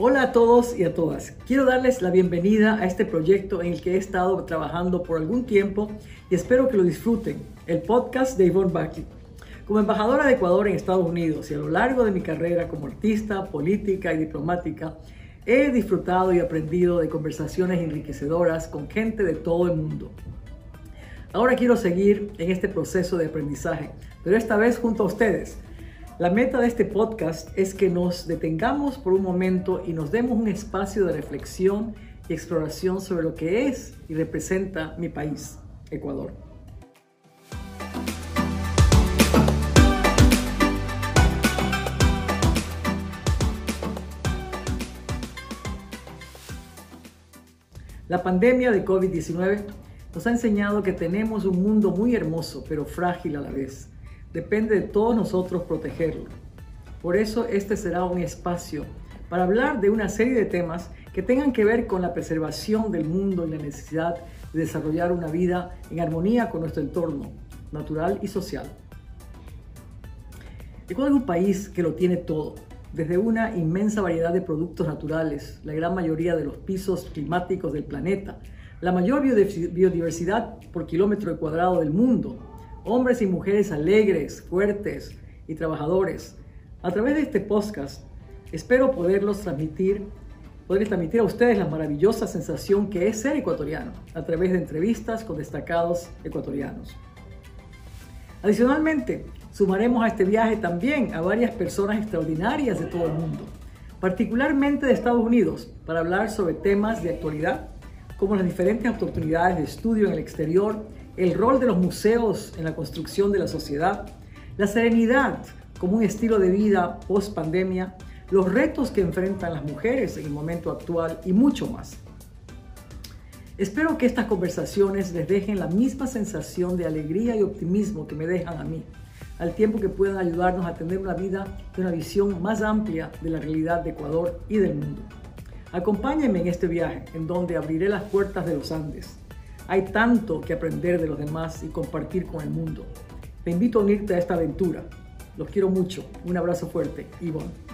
Hola a todos y a todas. Quiero darles la bienvenida a este proyecto en el que he estado trabajando por algún tiempo y espero que lo disfruten, el podcast de Yvonne Buckley. Como embajadora de Ecuador en Estados Unidos y a lo largo de mi carrera como artista, política y diplomática, he disfrutado y aprendido de conversaciones enriquecedoras con gente de todo el mundo. Ahora quiero seguir en este proceso de aprendizaje, pero esta vez junto a ustedes la meta de este podcast es que nos detengamos por un momento y nos demos un espacio de reflexión y exploración sobre lo que es y representa mi país, Ecuador. La pandemia de COVID-19 nos ha enseñado que tenemos un mundo muy hermoso, pero frágil a la vez Depende de todos nosotros protegerlo. Por eso este será un espacio para hablar de una serie de temas que tengan que ver con la preservación del mundo y la necesidad de desarrollar una vida en armonía con nuestro entorno natural y social. Ecuador es un país que lo tiene todo, desde una inmensa variedad de productos naturales, la gran mayoría de los pisos climáticos del planeta, la mayor biodiversidad por kilómetro cuadrado del mundo, hombres y mujeres alegres, fuertes y trabajadores. A través de este podcast espero poderlos transmitir, poderles transmitir a ustedes la maravillosa sensación que es ser ecuatoriano a través de entrevistas con destacados ecuatorianos. Adicionalmente, sumaremos a este viaje también a varias personas extraordinarias de todo el mundo, particularmente de Estados Unidos, para hablar sobre temas de actualidad como las diferentes oportunidades de estudio en el exterior el rol de los museos en la construcción de la sociedad, la serenidad como un estilo de vida post pandemia, los retos que enfrentan las mujeres en el momento actual y mucho más. Espero que estas conversaciones les dejen la misma sensación de alegría y optimismo que me dejan a mí, al tiempo que puedan ayudarnos a tener una vida de una visión más amplia de la realidad de Ecuador y del mundo. Acompáñenme en este viaje, en donde abriré las puertas de los Andes hay tanto que aprender de los demás y compartir con el mundo. Te invito a unirte a esta aventura. Los quiero mucho. Un abrazo fuerte. Ivonne.